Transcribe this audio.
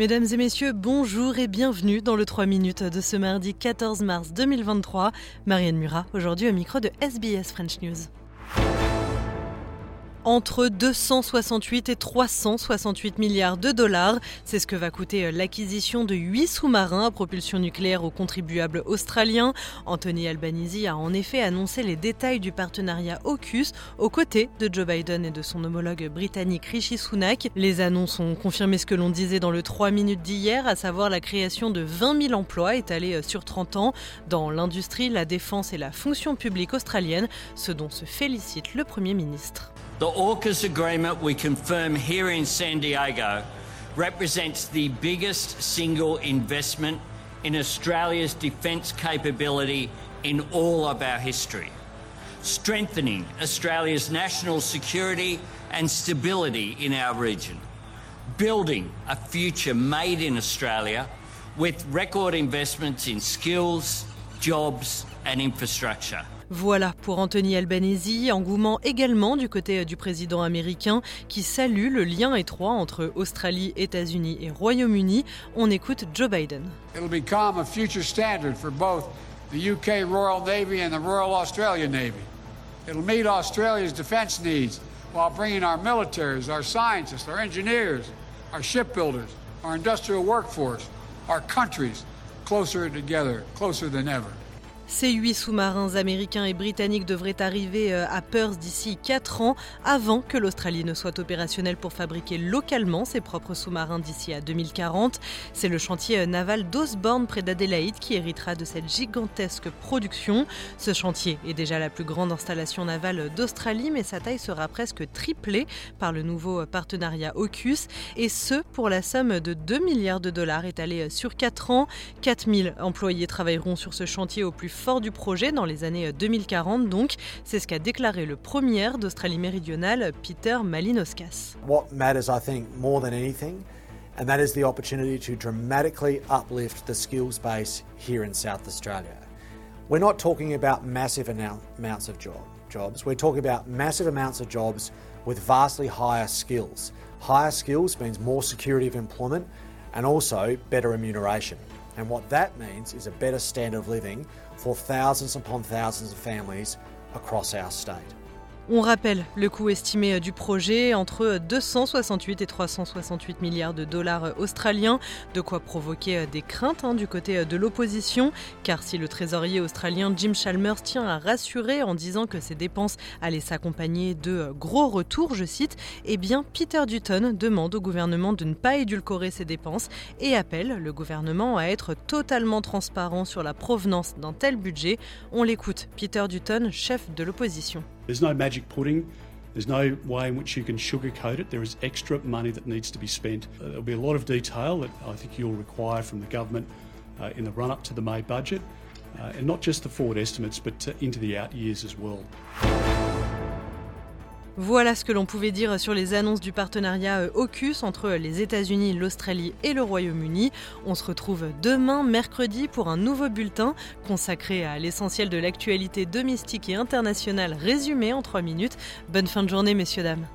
Mesdames et messieurs, bonjour et bienvenue dans le 3 minutes de ce mardi 14 mars 2023. Marianne Murat, aujourd'hui au micro de SBS French News. Entre 268 et 368 milliards de dollars, c'est ce que va coûter euh, l'acquisition de 8 sous-marins à propulsion nucléaire aux contribuables australiens. Anthony Albanese a en effet annoncé les détails du partenariat AUKUS aux côtés de Joe Biden et de son homologue britannique Rishi Sunak. Les annonces ont confirmé ce que l'on disait dans le 3 minutes d'hier, à savoir la création de 20 000 emplois étalés euh, sur 30 ans dans l'industrie, la défense et la fonction publique australienne, ce dont se félicite le Premier ministre. The AUKUS agreement we confirm here in San Diego represents the biggest single investment in Australia's defence capability in all of our history, strengthening Australia's national security and stability in our region, building a future made in Australia with record investments in skills, jobs and infrastructure. Voilà pour Anthony Albanese, engouement également du côté du président américain qui salue le lien étroit entre Australie, États-Unis et Royaume-Uni. On écoute Joe Biden. It'll become a future standard for both the UK Royal Navy and the Royal Australian Navy. It'll meet Australia's defense needs while bringing our militaries, our scientists, our engineers, our shipbuilders, our industrial workforce, our countries closer together, closer than ever. Ces huit sous-marins américains et britanniques devraient arriver euh, à Perth d'ici 4 ans, avant que l'Australie ne soit opérationnelle pour fabriquer localement ses propres sous-marins d'ici à 2040. C'est le chantier euh, naval d'Osborne près d'Adélaïde qui héritera de cette gigantesque production. Ce chantier est déjà la plus grande installation navale d'Australie, mais sa taille sera presque triplée par le nouveau partenariat AUKUS, et ce pour la somme de 2 milliards de dollars étalés euh, sur 4 ans. 4000 employés travailleront sur ce chantier au plus fort du projet dans les années 2040 donc. C'est ce qu'a déclaré le premier d'Australie méridionale, Peter Malinauskas. What matters, I think, more than anything, and that is the opportunity to dramatically uplift the skills base here in South Australia. We're not talking about massive amounts of job, jobs, we're talking about massive amounts of jobs with vastly higher skills. Higher skills means more security of employment and also better remuneration. And what that means is a better standard of living for thousands upon thousands of families across our state. On rappelle le coût estimé du projet entre 268 et 368 milliards de dollars australiens, de quoi provoquer des craintes hein, du côté de l'opposition, car si le trésorier australien Jim Chalmers tient à rassurer en disant que ces dépenses allaient s'accompagner de gros retours, je cite, eh bien Peter Dutton demande au gouvernement de ne pas édulcorer ces dépenses et appelle le gouvernement à être totalement transparent sur la provenance d'un tel budget. On l'écoute, Peter Dutton, chef de l'opposition. There's no magic pudding. There's no way in which you can sugarcoat it. There is extra money that needs to be spent. Uh, there'll be a lot of detail that I think you'll require from the government uh, in the run up to the May budget, uh, and not just the forward estimates, but uh, into the out years as well. Voilà ce que l'on pouvait dire sur les annonces du partenariat AUKUS entre les États-Unis, l'Australie et le Royaume-Uni. On se retrouve demain, mercredi, pour un nouveau bulletin consacré à l'essentiel de l'actualité domestique et internationale résumé en 3 minutes. Bonne fin de journée, messieurs, dames.